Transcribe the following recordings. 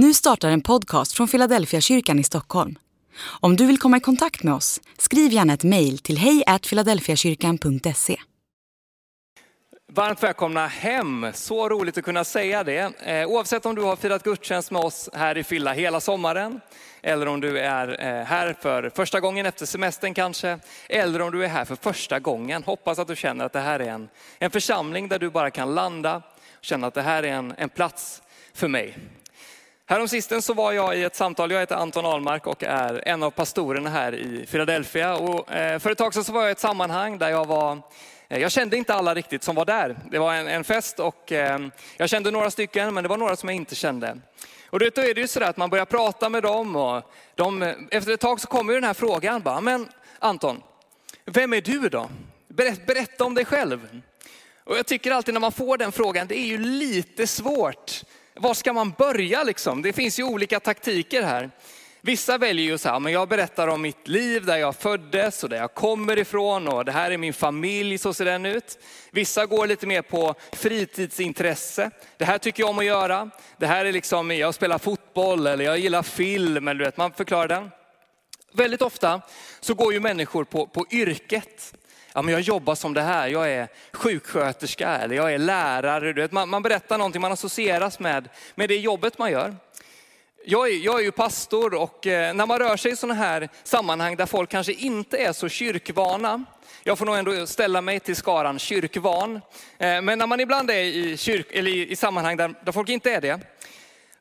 Nu startar en podcast från Philadelphia kyrkan i Stockholm. Om du vill komma i kontakt med oss, skriv gärna ett mejl till hejfiladelfiakyrkan.se. Varmt välkomna hem, så roligt att kunna säga det. Eh, oavsett om du har firat gudstjänst med oss här i Filla hela sommaren, eller om du är eh, här för första gången efter semestern kanske, eller om du är här för första gången. Hoppas att du känner att det här är en, en församling där du bara kan landa, känna att det här är en, en plats för mig. Häromsistens så var jag i ett samtal, jag heter Anton Ahlmark och är en av pastorerna här i Philadelphia. Och eh, för ett tag sedan så var jag i ett sammanhang där jag var, eh, jag kände inte alla riktigt som var där. Det var en, en fest och eh, jag kände några stycken, men det var några som jag inte kände. Och då är det ju sådär att man börjar prata med dem och de, eh, efter ett tag så kommer ju den här frågan, bara, men Anton, vem är du då? Berätta, berätta om dig själv. Och jag tycker alltid när man får den frågan, det är ju lite svårt var ska man börja liksom? Det finns ju olika taktiker här. Vissa väljer ju så här, men jag berättar om mitt liv, där jag föddes och där jag kommer ifrån och det här är min familj, så ser den ut. Vissa går lite mer på fritidsintresse. Det här tycker jag om att göra. Det här är liksom, jag spelar fotboll eller jag gillar film, eller du vet, man förklarar den. Väldigt ofta så går ju människor på, på yrket ja, men jag jobbar som det här, jag är sjuksköterska eller jag är lärare. Du vet, man, man berättar någonting, man associeras med, med det jobbet man gör. Jag är, jag är ju pastor och eh, när man rör sig i sådana här sammanhang där folk kanske inte är så kyrkvana, jag får nog ändå ställa mig till skaran kyrkvan, eh, men när man ibland är i, kyrk, eller i, i sammanhang där, där folk inte är det,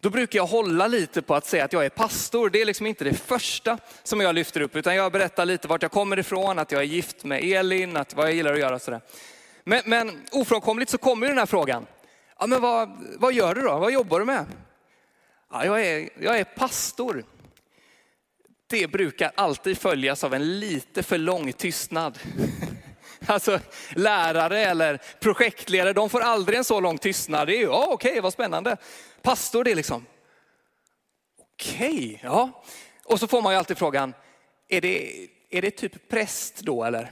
då brukar jag hålla lite på att säga att jag är pastor. Det är liksom inte det första som jag lyfter upp, utan jag berättar lite vart jag kommer ifrån, att jag är gift med Elin, att vad jag gillar att göra och sådär. Men, men ofrånkomligt så kommer den här frågan. Ja, men vad, vad gör du då? Vad jobbar du med? Ja, jag, är, jag är pastor. Det brukar alltid följas av en lite för lång tystnad. Alltså lärare eller projektledare, de får aldrig en så lång tystnad. Det är ju, ja, okej, okay, vad spännande. Pastor, det är liksom, okej, okay, ja. Och så får man ju alltid frågan, är det, är det typ präst då eller?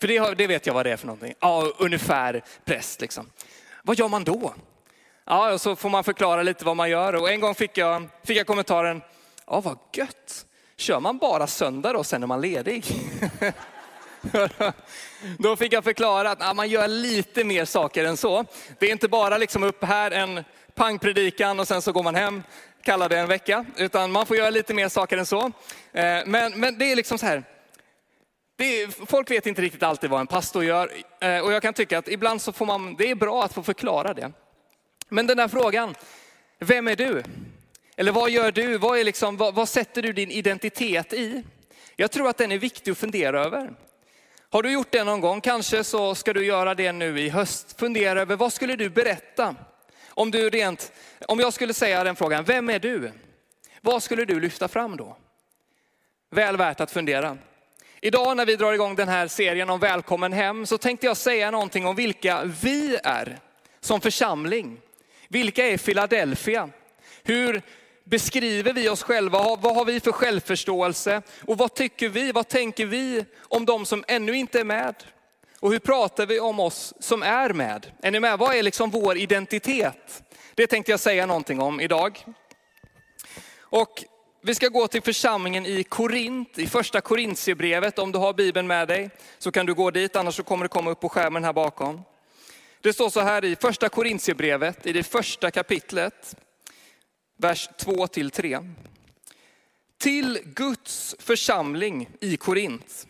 För det, det vet jag vad det är för någonting. Ja, ungefär präst liksom. Vad gör man då? Ja, och så får man förklara lite vad man gör. Och en gång fick jag, fick jag kommentaren, ja vad gött. Kör man bara söndag då, sen är man ledig? Då fick jag förklara att ah, man gör lite mer saker än så. Det är inte bara liksom upp här en pangpredikan och sen så går man hem, kallar det en vecka, utan man får göra lite mer saker än så. Eh, men, men det är liksom så här, är, folk vet inte riktigt alltid vad en pastor gör eh, och jag kan tycka att ibland så får man, det är bra att få förklara det. Men den där frågan, vem är du? Eller vad gör du? Vad, är liksom, vad, vad sätter du din identitet i? Jag tror att den är viktig att fundera över. Har du gjort det någon gång? Kanske så ska du göra det nu i höst. Fundera över vad skulle du berätta? Om, du rent, om jag skulle säga den frågan, vem är du? Vad skulle du lyfta fram då? Väl värt att fundera. Idag när vi drar igång den här serien om välkommen hem så tänkte jag säga någonting om vilka vi är som församling. Vilka är Philadelphia? Hur beskriver vi oss själva? Vad har vi för självförståelse? Och vad tycker vi, vad tänker vi om de som ännu inte är med? Och hur pratar vi om oss som är med? Är ni med? Vad är liksom vår identitet? Det tänkte jag säga någonting om idag. Och vi ska gå till församlingen i Korint, i första Korintierbrevet. Om du har Bibeln med dig så kan du gå dit, annars så kommer det komma upp på skärmen här bakom. Det står så här i första Korintierbrevet, i det första kapitlet vers 2 till 3. Till Guds församling i Korint,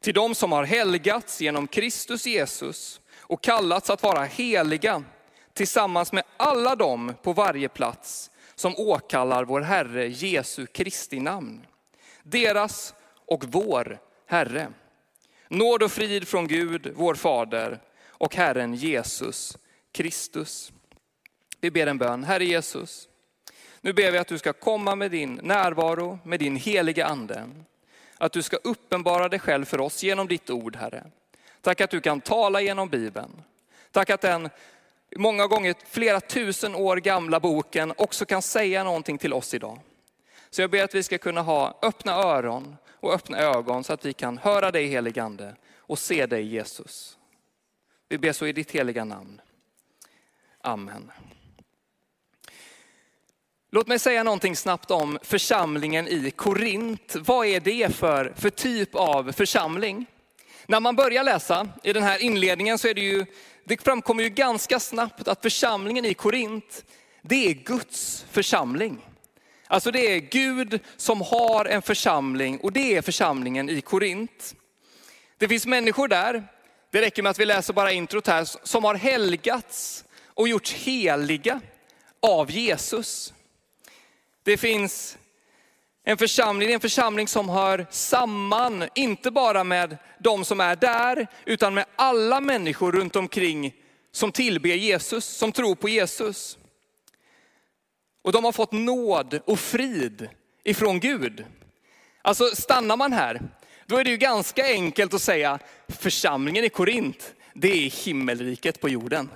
till de som har helgats genom Kristus Jesus och kallats att vara heliga tillsammans med alla dem på varje plats som åkallar vår Herre Jesu Kristi namn. Deras och vår Herre. Nåd och frid från Gud, vår Fader och Herren Jesus Kristus. Vi ber en bön. Herre Jesus, nu ber vi att du ska komma med din närvaro, med din heliga ande. Att du ska uppenbara dig själv för oss genom ditt ord, Herre. Tack att du kan tala genom Bibeln. Tack att den många gånger flera tusen år gamla boken också kan säga någonting till oss idag. Så jag ber att vi ska kunna ha öppna öron och öppna ögon så att vi kan höra dig heligande och se dig Jesus. Vi ber så i ditt heliga namn. Amen. Låt mig säga någonting snabbt om församlingen i Korint. Vad är det för, för typ av församling? När man börjar läsa i den här inledningen så är det ju, det framkommer ju ganska snabbt att församlingen i Korint, det är Guds församling. Alltså det är Gud som har en församling och det är församlingen i Korint. Det finns människor där, det räcker med att vi läser bara introt här, som har helgats och gjorts heliga av Jesus. Det finns en församling, en församling som hör samman, inte bara med de som är där, utan med alla människor runt omkring som tillber Jesus, som tror på Jesus. Och de har fått nåd och frid ifrån Gud. Alltså stannar man här, då är det ju ganska enkelt att säga, församlingen i Korint, det är himmelriket på jorden.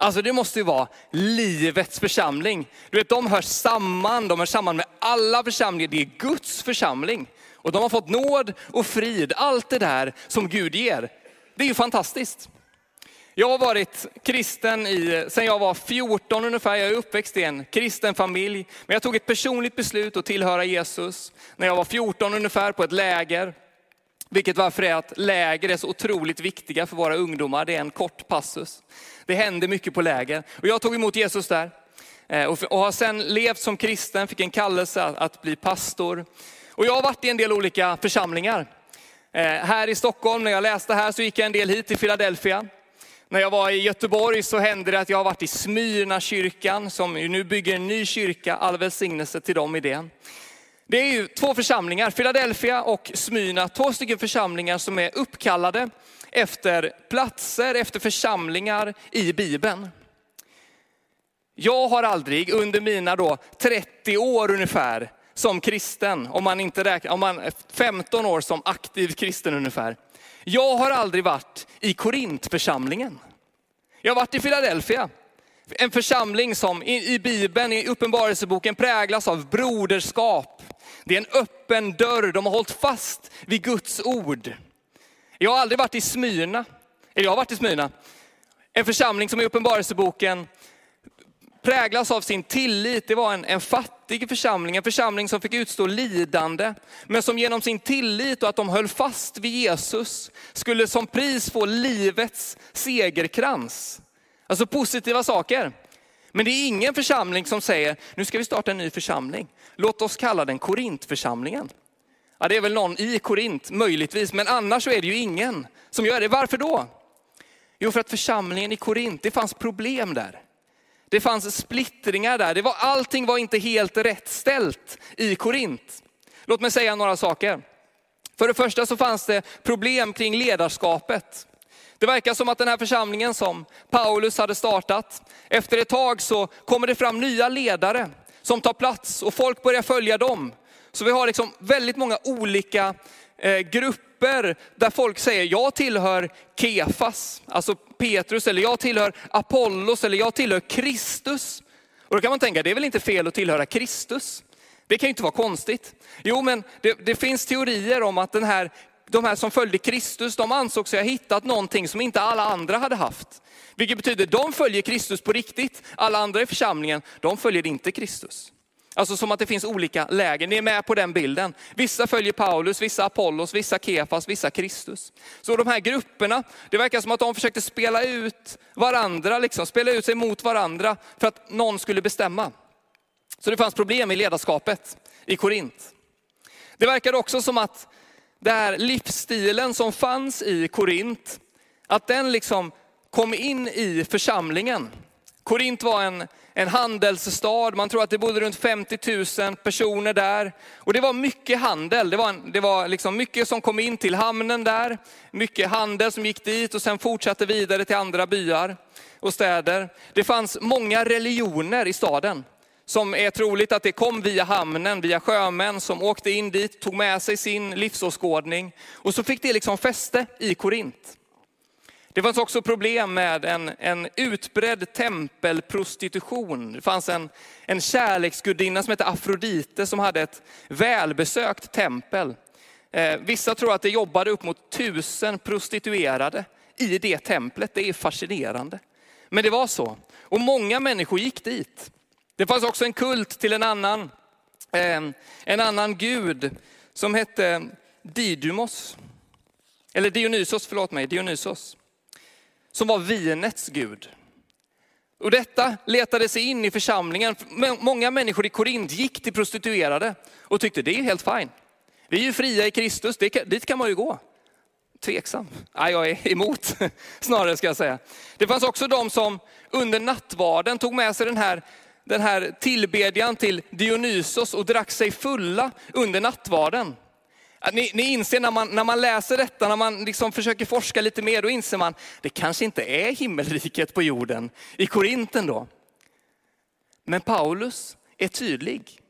Alltså det måste ju vara livets församling. Du vet, de hör samman, de hör samman med alla församlingar. Det är Guds församling. Och de har fått nåd och frid, allt det där som Gud ger. Det är ju fantastiskt. Jag har varit kristen i, sen jag var 14 ungefär. Jag är uppväxt i en kristen familj. Men jag tog ett personligt beslut att tillhöra Jesus när jag var 14 ungefär på ett läger. Vilket varför är att läger är så otroligt viktiga för våra ungdomar. Det är en kort passus. Det hände mycket på läger. Och jag tog emot Jesus där. Eh, och har sen levt som kristen, fick en kallelse att bli pastor. Och jag har varit i en del olika församlingar. Eh, här i Stockholm, när jag läste här så gick jag en del hit till Philadelphia. När jag var i Göteborg så hände det att jag har varit i Smyrna kyrkan, som nu bygger en ny kyrka. All välsignelse till dem i det. Det är ju två församlingar, Philadelphia och Smyrna, två stycken församlingar som är uppkallade efter platser, efter församlingar i Bibeln. Jag har aldrig under mina då 30 år ungefär som kristen, om man inte räknar, om man 15 år som aktiv kristen ungefär. Jag har aldrig varit i Korintförsamlingen. Jag har varit i Philadelphia. En församling som i Bibeln, i Uppenbarelseboken präglas av broderskap. Det är en öppen dörr, de har hållit fast vid Guds ord. Jag har aldrig varit i Smyrna, eller jag har varit i Smyrna. En församling som i Uppenbarelseboken präglas av sin tillit. Det var en, en fattig församling, en församling som fick utstå lidande. Men som genom sin tillit och att de höll fast vid Jesus skulle som pris få livets segerkrans. Alltså positiva saker. Men det är ingen församling som säger, nu ska vi starta en ny församling. Låt oss kalla den Korintförsamlingen. Ja, det är väl någon i Korint, möjligtvis, men annars så är det ju ingen som gör det. Varför då? Jo, för att församlingen i Korint, det fanns problem där. Det fanns splittringar där. Det var, allting var inte helt rätt ställt i Korint. Låt mig säga några saker. För det första så fanns det problem kring ledarskapet. Det verkar som att den här församlingen som Paulus hade startat, efter ett tag så kommer det fram nya ledare som tar plats och folk börjar följa dem. Så vi har liksom väldigt många olika eh, grupper där folk säger, jag tillhör Kefas, alltså Petrus, eller jag tillhör Apollos, eller jag tillhör Kristus. Och då kan man tänka, det är väl inte fel att tillhöra Kristus? Det kan ju inte vara konstigt. Jo, men det, det finns teorier om att den här, de här som följde Kristus, de ansåg sig ha hittat någonting som inte alla andra hade haft. Vilket betyder, de följer Kristus på riktigt. Alla andra i församlingen, de följer inte Kristus. Alltså som att det finns olika läger. Ni är med på den bilden. Vissa följer Paulus, vissa Apollos, vissa Kefas, vissa Kristus. Så de här grupperna, det verkar som att de försökte spela ut varandra, liksom, spela ut sig mot varandra för att någon skulle bestämma. Så det fanns problem i ledarskapet i Korint. Det verkar också som att den här livsstilen som fanns i Korint, att den liksom kom in i församlingen. Korint var en, en handelsstad, man tror att det bodde runt 50 000 personer där. Och det var mycket handel, det var, en, det var liksom mycket som kom in till hamnen där. Mycket handel som gick dit och sen fortsatte vidare till andra byar och städer. Det fanns många religioner i staden som är troligt att det kom via hamnen, via sjömän som åkte in dit, tog med sig sin livsåskådning. Och så fick det liksom fäste i Korint. Det fanns också problem med en, en utbredd tempelprostitution. Det fanns en, en kärleksgudinna som hette Afrodite som hade ett välbesökt tempel. Eh, vissa tror att det jobbade upp mot tusen prostituerade i det templet. Det är fascinerande. Men det var så. Och många människor gick dit. Det fanns också en kult till en annan, eh, en annan gud som hette Didymos. Eller Dionysos, förlåt mig, Dionysos. Som var vinets gud. Och detta letade sig in i församlingen. Många människor i Korint gick till prostituerade och tyckte det är helt fint. Vi är ju fria i Kristus, dit kan man ju gå. Tveksam. Nej, jag är emot, snarare ska jag säga. Det fanns också de som under nattvarden tog med sig den här, den här tillbedjan till Dionysos och drack sig fulla under nattvarden. Ni, ni inser när man, när man läser detta, när man liksom försöker forska lite mer, då inser man, det kanske inte är himmelriket på jorden i Korinten då. Men Paulus är tydlig.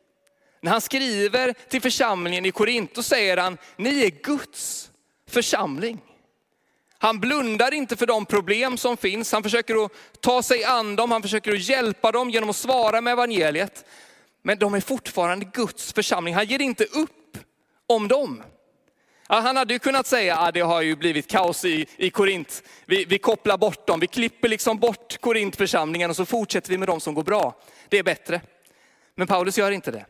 När han skriver till församlingen i Korint, då säger han, ni är Guds församling. Han blundar inte för de problem som finns, han försöker att ta sig an dem, han försöker att hjälpa dem genom att svara med evangeliet. Men de är fortfarande Guds församling, han ger inte upp om dem. Han hade ju kunnat säga att ah, det har ju blivit kaos i, i Korint. Vi, vi kopplar bort dem, vi klipper liksom bort Korintförsamlingen och så fortsätter vi med dem som går bra. Det är bättre. Men Paulus gör inte det.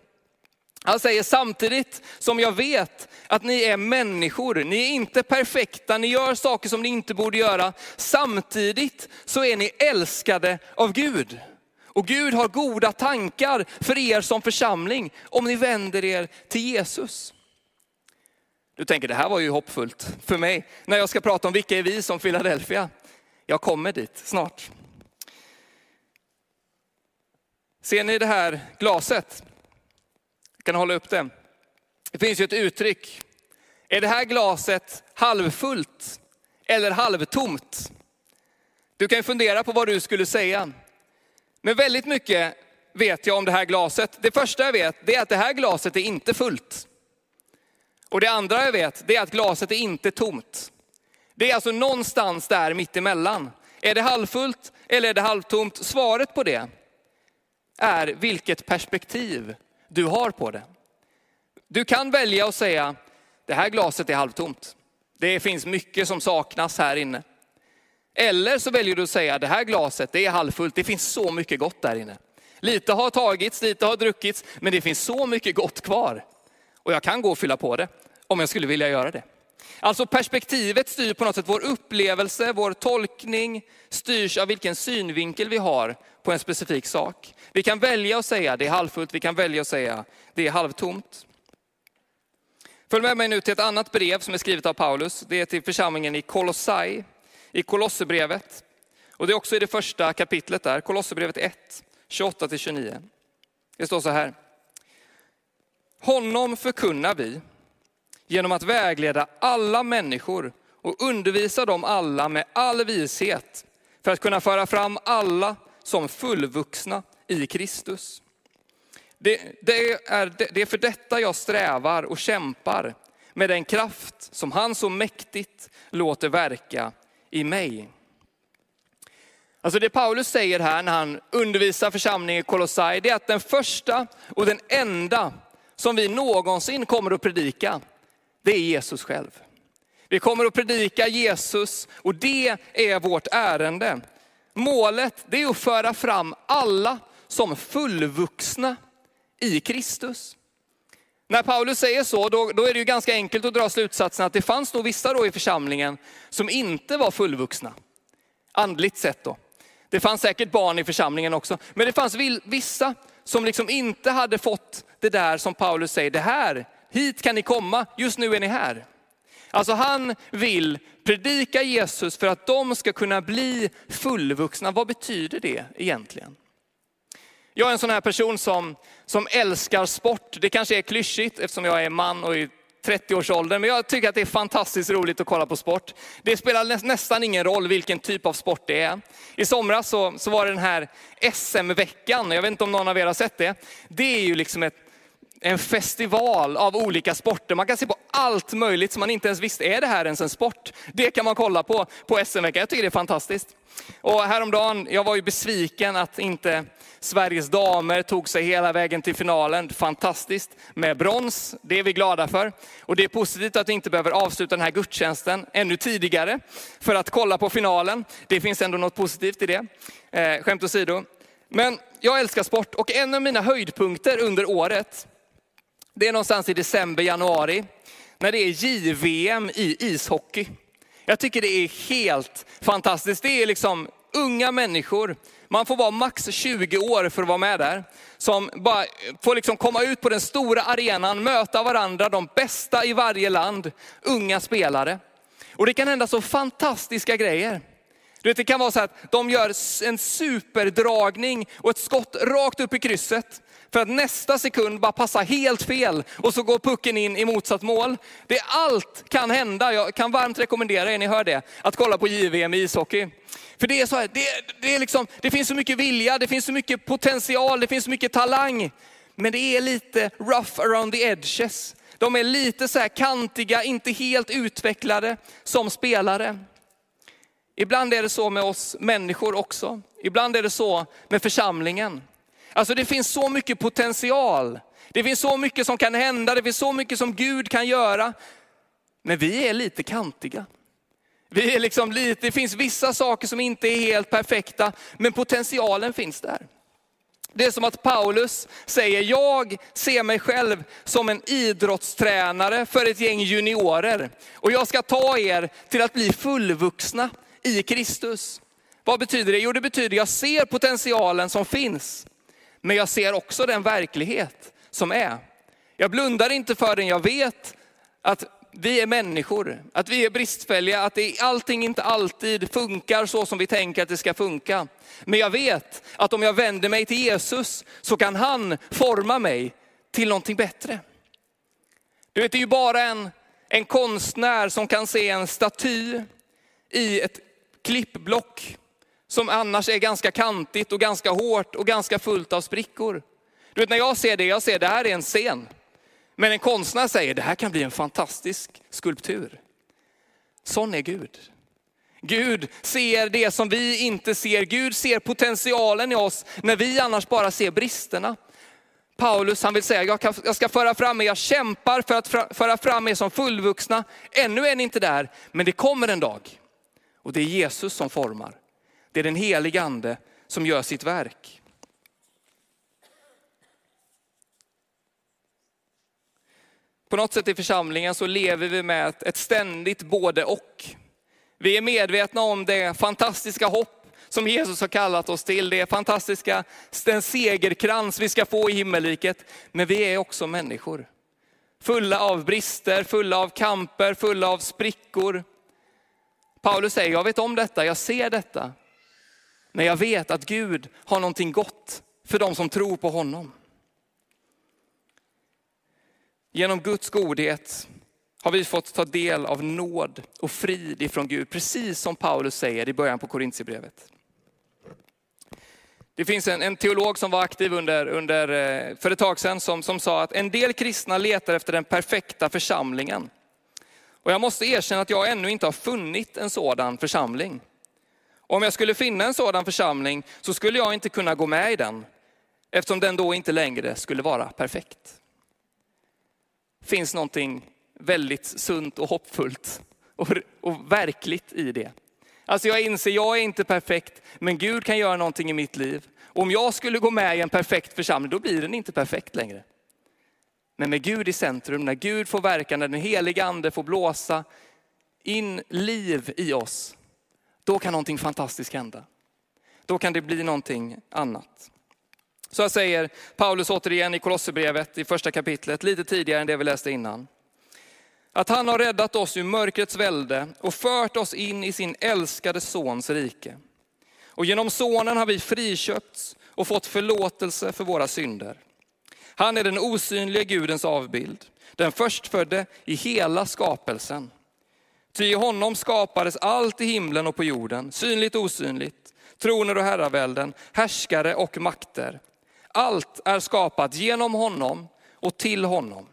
Han säger samtidigt som jag vet att ni är människor, ni är inte perfekta, ni gör saker som ni inte borde göra. Samtidigt så är ni älskade av Gud. Och Gud har goda tankar för er som församling om ni vänder er till Jesus. Du tänker det här var ju hoppfullt för mig när jag ska prata om vilka är vi som Philadelphia. Jag kommer dit snart. Ser ni det här glaset? Jag kan hålla upp det. Det finns ju ett uttryck. Är det här glaset halvfullt eller halvtomt? Du kan fundera på vad du skulle säga. Men väldigt mycket vet jag om det här glaset. Det första jag vet är att det här glaset är inte fullt. Och det andra jag vet, det är att glaset är inte tomt. Det är alltså någonstans där mittemellan. Är det halvfullt eller är det halvtomt? Svaret på det är vilket perspektiv du har på det. Du kan välja att säga, det här glaset är halvtomt. Det finns mycket som saknas här inne. Eller så väljer du att säga, det här glaset det är halvfullt, det finns så mycket gott där inne. Lite har tagits, lite har druckits, men det finns så mycket gott kvar. Och jag kan gå och fylla på det om jag skulle vilja göra det. Alltså perspektivet styr på något sätt vår upplevelse, vår tolkning styrs av vilken synvinkel vi har på en specifik sak. Vi kan välja att säga det är halvfullt, vi kan välja att säga det är halvtomt. Följ med mig nu till ett annat brev som är skrivet av Paulus. Det är till församlingen i Kolossai, i Kolosserbrevet. Och det är också i det första kapitlet där, Kolosserbrevet 1, 28-29. Det står så här. Honom förkunnar vi genom att vägleda alla människor och undervisa dem alla med all vishet för att kunna föra fram alla som fullvuxna i Kristus. Det, det, är, det är för detta jag strävar och kämpar med den kraft som han så mäktigt låter verka i mig. Alltså det Paulus säger här när han undervisar församlingen i Kolossai, det är att den första och den enda som vi någonsin kommer att predika, det är Jesus själv. Vi kommer att predika Jesus och det är vårt ärende. Målet det är att föra fram alla som fullvuxna i Kristus. När Paulus säger så, då, då, är det ju ganska enkelt att dra slutsatsen att det fanns nog vissa då i församlingen som inte var fullvuxna. Andligt sett då. Det fanns säkert barn i församlingen också, men det fanns vissa som liksom inte hade fått det där som Paulus säger, det här, hit kan ni komma, just nu är ni här. Alltså han vill predika Jesus för att de ska kunna bli fullvuxna. Vad betyder det egentligen? Jag är en sån här person som, som älskar sport. Det kanske är klyschigt eftersom jag är man och är 30-årsåldern, men jag tycker att det är fantastiskt roligt att kolla på sport. Det spelar nästan ingen roll vilken typ av sport det är. I somras så, så var det den här SM-veckan, jag vet inte om någon av er har sett det. Det är ju liksom ett en festival av olika sporter. Man kan se på allt möjligt som man inte ens visste, är det här ens en sport? Det kan man kolla på på SM-veckan. Jag tycker det är fantastiskt. Och häromdagen, jag var ju besviken att inte Sveriges damer tog sig hela vägen till finalen. Fantastiskt med brons, det är vi glada för. Och det är positivt att vi inte behöver avsluta den här gudstjänsten ännu tidigare för att kolla på finalen. Det finns ändå något positivt i det. Eh, skämt åsido. Men jag älskar sport och en av mina höjdpunkter under året, det är någonstans i december, januari, när det är JVM i ishockey. Jag tycker det är helt fantastiskt. Det är liksom unga människor, man får vara max 20 år för att vara med där, som bara får liksom komma ut på den stora arenan, möta varandra, de bästa i varje land, unga spelare. Och det kan hända så fantastiska grejer. Du vet, det kan vara så att de gör en superdragning och ett skott rakt upp i krysset. För att nästa sekund bara passa helt fel och så går pucken in i motsatt mål. Det allt kan hända. Jag kan varmt rekommendera er, ni hör det, att kolla på JVM i ishockey. För det är så här, det, det, är liksom, det finns så mycket vilja, det finns så mycket potential, det finns så mycket talang. Men det är lite rough around the edges. De är lite så här kantiga, inte helt utvecklade som spelare. Ibland är det så med oss människor också. Ibland är det så med församlingen. Alltså det finns så mycket potential. Det finns så mycket som kan hända, det finns så mycket som Gud kan göra. Men vi är lite kantiga. Vi är liksom lite, det finns vissa saker som inte är helt perfekta, men potentialen finns där. Det är som att Paulus säger, jag ser mig själv som en idrottstränare för ett gäng juniorer. Och jag ska ta er till att bli fullvuxna i Kristus. Vad betyder det? Jo, det betyder jag ser potentialen som finns. Men jag ser också den verklighet som är. Jag blundar inte för den, jag vet att vi är människor, att vi är bristfälliga, att det, allting inte alltid funkar så som vi tänker att det ska funka. Men jag vet att om jag vänder mig till Jesus så kan han forma mig till någonting bättre. Du vet, det är ju bara en, en konstnär som kan se en staty i ett klippblock som annars är ganska kantigt och ganska hårt och ganska fullt av sprickor. Du vet när jag ser det, jag ser det här är en scen. Men en konstnär säger det här kan bli en fantastisk skulptur. Sån är Gud. Gud ser det som vi inte ser. Gud ser potentialen i oss när vi annars bara ser bristerna. Paulus han vill säga, jag ska föra fram er, jag kämpar för att föra fram er som fullvuxna. Ännu är ni inte där, men det kommer en dag. Och det är Jesus som formar. Det är den helige ande som gör sitt verk. På något sätt i församlingen så lever vi med ett ständigt både och. Vi är medvetna om det fantastiska hopp som Jesus har kallat oss till. Det fantastiska, den segerkrans vi ska få i himmelriket. Men vi är också människor. Fulla av brister, fulla av kamper, fulla av sprickor. Paulus säger, jag vet om detta, jag ser detta. När jag vet att Gud har någonting gott för de som tror på honom. Genom Guds godhet har vi fått ta del av nåd och frid ifrån Gud, precis som Paulus säger i början på Korintierbrevet. Det finns en, en, teolog som var aktiv under, under, eh, för ett tag sedan som, som sa att en del kristna letar efter den perfekta församlingen. Och jag måste erkänna att jag ännu inte har funnit en sådan församling. Om jag skulle finna en sådan församling så skulle jag inte kunna gå med i den, eftersom den då inte längre skulle vara perfekt. Finns någonting väldigt sunt och hoppfullt och, och verkligt i det. Alltså jag inser, jag är inte perfekt, men Gud kan göra någonting i mitt liv. Och om jag skulle gå med i en perfekt församling, då blir den inte perfekt längre. Men med Gud i centrum, när Gud får verka, när den heliga ande får blåsa in liv i oss, då kan någonting fantastiskt hända. Då kan det bli någonting annat. Så jag säger Paulus återigen i Kolosserbrevet i första kapitlet, lite tidigare än det vi läste innan. Att han har räddat oss ur mörkrets välde och fört oss in i sin älskade sons rike. Och genom sonen har vi friköpts och fått förlåtelse för våra synder. Han är den osynliga Gudens avbild, den förstfödde i hela skapelsen. Ty i honom skapades allt i himlen och på jorden, synligt och osynligt, troner och herravälden, härskare och makter. Allt är skapat genom honom och till honom.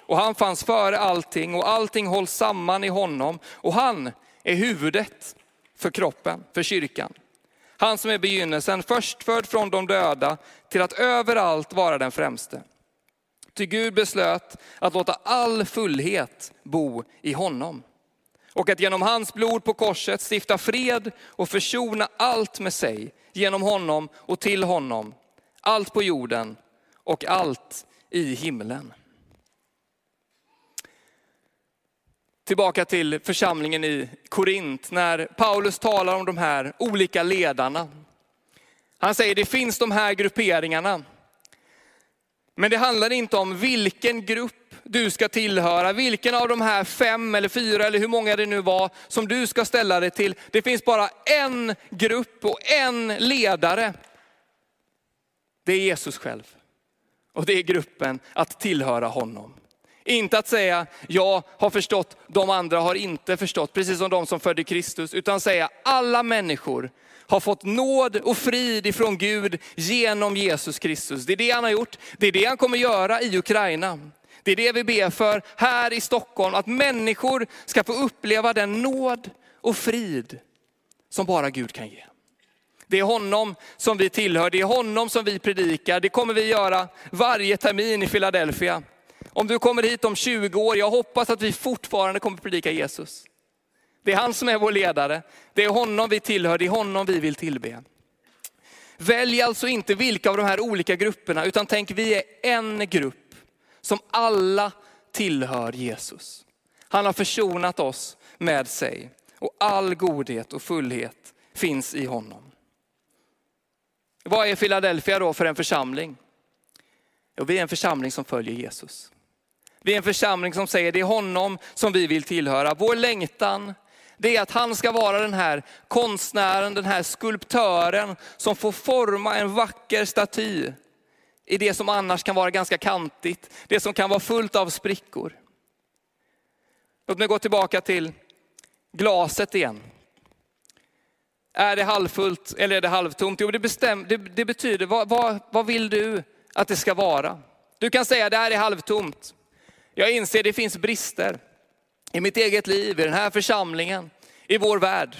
Och han fanns före allting och allting hålls samman i honom och han är huvudet för kroppen, för kyrkan. Han som är begynnelsen, förstfödd från de döda, till att överallt vara den främste. Ty Gud beslöt att låta all fullhet bo i honom. Och att genom hans blod på korset stifta fred och försona allt med sig genom honom och till honom. Allt på jorden och allt i himlen. Tillbaka till församlingen i Korint när Paulus talar om de här olika ledarna. Han säger det finns de här grupperingarna. Men det handlar inte om vilken grupp du ska tillhöra, vilken av de här fem eller fyra eller hur många det nu var som du ska ställa dig till. Det finns bara en grupp och en ledare. Det är Jesus själv. Och det är gruppen att tillhöra honom. Inte att säga, jag har förstått, de andra har inte förstått, precis som de som födde Kristus, utan säga alla människor har fått nåd och frid ifrån Gud genom Jesus Kristus. Det är det han har gjort, det är det han kommer göra i Ukraina. Det är det vi ber för här i Stockholm, att människor ska få uppleva den nåd och frid som bara Gud kan ge. Det är honom som vi tillhör, det är honom som vi predikar. Det kommer vi göra varje termin i Philadelphia. Om du kommer hit om 20 år, jag hoppas att vi fortfarande kommer predika Jesus. Det är han som är vår ledare. Det är honom vi tillhör, det är honom vi vill tillbe. Välj alltså inte vilka av de här olika grupperna, utan tänk vi är en grupp som alla tillhör Jesus. Han har försonat oss med sig och all godhet och fullhet finns i honom. Vad är Philadelphia då för en församling? Jo, vi är en församling som följer Jesus. Vi är en församling som säger det är honom som vi vill tillhöra. Vår längtan, det är att han ska vara den här konstnären, den här skulptören som får forma en vacker staty i det som annars kan vara ganska kantigt, det som kan vara fullt av sprickor. Låt mig gå tillbaka till glaset igen. Är det halvfullt eller är det halvtomt? Jo, det, bestäm, det, det betyder, vad, vad, vad vill du att det ska vara? Du kan säga, det här är halvtomt. Jag inser det finns brister i mitt eget liv, i den här församlingen, i vår värld.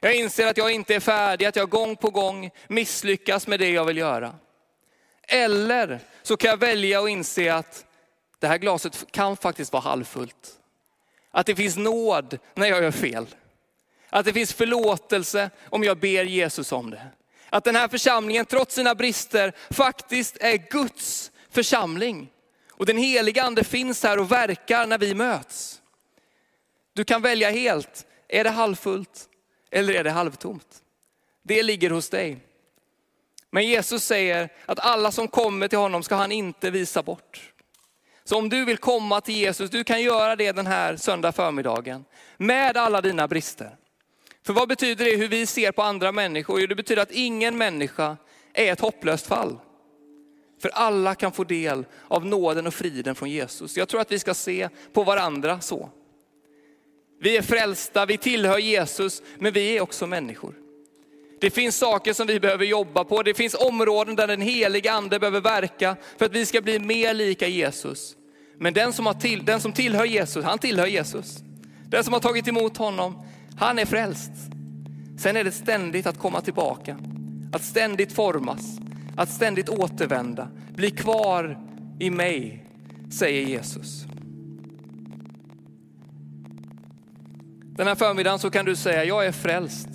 Jag inser att jag inte är färdig, att jag gång på gång misslyckas med det jag vill göra. Eller så kan jag välja att inse att det här glaset kan faktiskt vara halvfullt. Att det finns nåd när jag gör fel. Att det finns förlåtelse om jag ber Jesus om det. Att den här församlingen trots sina brister faktiskt är Guds församling. Och den heliga ande finns här och verkar när vi möts. Du kan välja helt, är det halvfullt eller är det halvtomt? Det ligger hos dig. Men Jesus säger att alla som kommer till honom ska han inte visa bort. Så om du vill komma till Jesus, du kan göra det den här söndag förmiddagen med alla dina brister. För vad betyder det hur vi ser på andra människor? Jo, det betyder att ingen människa är ett hopplöst fall. För alla kan få del av nåden och friden från Jesus. Jag tror att vi ska se på varandra så. Vi är frälsta, vi tillhör Jesus, men vi är också människor. Det finns saker som vi behöver jobba på. Det finns områden där den heliga ande behöver verka för att vi ska bli mer lika Jesus. Men den som, har till, den som tillhör Jesus, han tillhör Jesus. Den som har tagit emot honom, han är frälst. Sen är det ständigt att komma tillbaka, att ständigt formas, att ständigt återvända. Bli kvar i mig, säger Jesus. Den här förmiddagen så kan du säga, jag är frälst.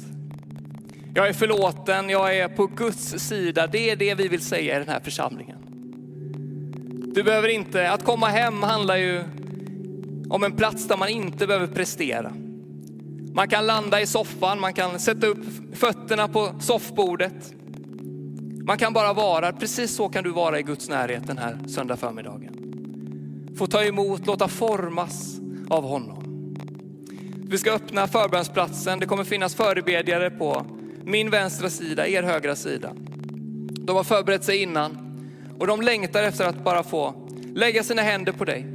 Jag är förlåten, jag är på Guds sida. Det är det vi vill säga i den här församlingen. Du behöver inte, att komma hem handlar ju om en plats där man inte behöver prestera. Man kan landa i soffan, man kan sätta upp fötterna på soffbordet. Man kan bara vara, precis så kan du vara i Guds närhet den här söndag förmiddagen. Få ta emot, låta formas av honom. Vi ska öppna förbönsplatsen. Det kommer finnas förebedjare på min vänstra sida, er högra sida. De har förberett sig innan och de längtar efter att bara få lägga sina händer på dig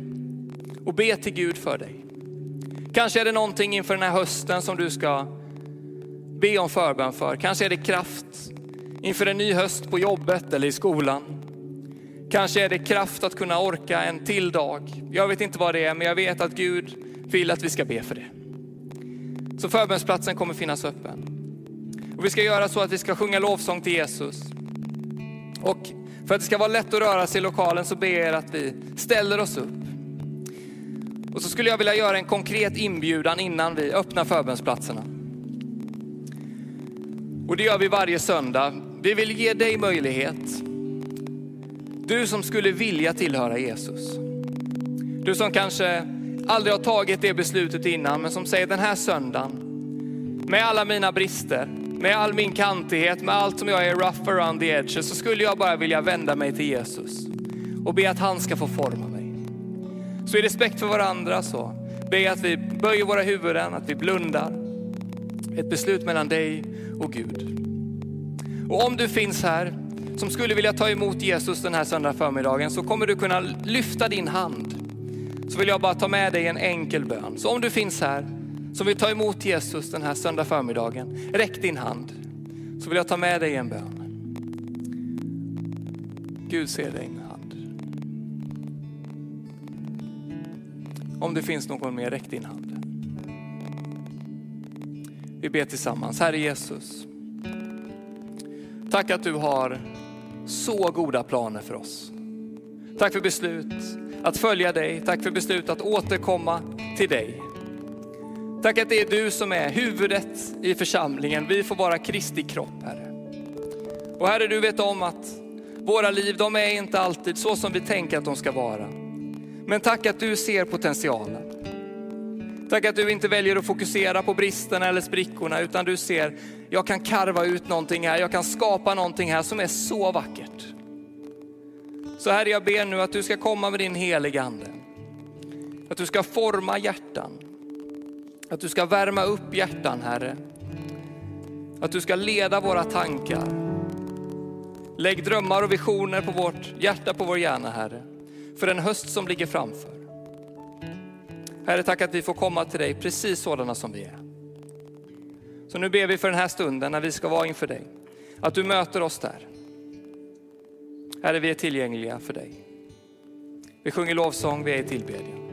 och be till Gud för dig. Kanske är det någonting inför den här hösten som du ska be om förbön för. Kanske är det kraft inför en ny höst på jobbet eller i skolan. Kanske är det kraft att kunna orka en till dag. Jag vet inte vad det är, men jag vet att Gud vill att vi ska be för det. Så förbönsplatsen kommer finnas öppen. Och vi ska göra så att vi ska sjunga lovsång till Jesus. Och för att det ska vara lätt att röra sig i lokalen så ber jag att vi ställer oss upp. Och så skulle jag vilja göra en konkret inbjudan innan vi öppnar förbönsplatserna. Och det gör vi varje söndag. Vi vill ge dig möjlighet. Du som skulle vilja tillhöra Jesus. Du som kanske aldrig har tagit det beslutet innan, men som säger den här söndagen, med alla mina brister, med all min kantighet, med allt som jag är rough around the edges, så skulle jag bara vilja vända mig till Jesus och be att han ska få forma mig. Så i respekt för varandra så ber jag att vi böjer våra huvuden, att vi blundar. Ett beslut mellan dig och Gud. Och om du finns här som skulle vilja ta emot Jesus den här söndag förmiddagen så kommer du kunna lyfta din hand. Så vill jag bara ta med dig en enkel bön. Så om du finns här som vill ta emot Jesus den här söndag förmiddagen, räck din hand. Så vill jag ta med dig en bön. Gud ser din hand. Om det finns någon mer, räck din hand. Vi ber tillsammans. Herre Jesus, tack att du har så goda planer för oss. Tack för beslut att följa dig. Tack för beslut att återkomma till dig. Tack att det är du som är huvudet i församlingen. Vi får vara Kristi kropp, Herre. Och Herre, du vet om att våra liv, de är inte alltid så som vi tänker att de ska vara. Men tack att du ser potentialen. Tack att du inte väljer att fokusera på bristerna eller sprickorna, utan du ser, jag kan karva ut någonting här, jag kan skapa någonting här som är så vackert. Så Herre, jag ber nu att du ska komma med din heliga Ande. Att du ska forma hjärtan. Att du ska värma upp hjärtan, Herre. Att du ska leda våra tankar. Lägg drömmar och visioner på vårt hjärta, på vår hjärna, Herre. För den höst som ligger framför. Herre, tack att vi får komma till dig precis sådana som vi är. Så nu ber vi för den här stunden när vi ska vara inför dig. Att du möter oss där. Herre, vi är tillgängliga för dig. Vi sjunger lovsång, vi är i tillbedjan.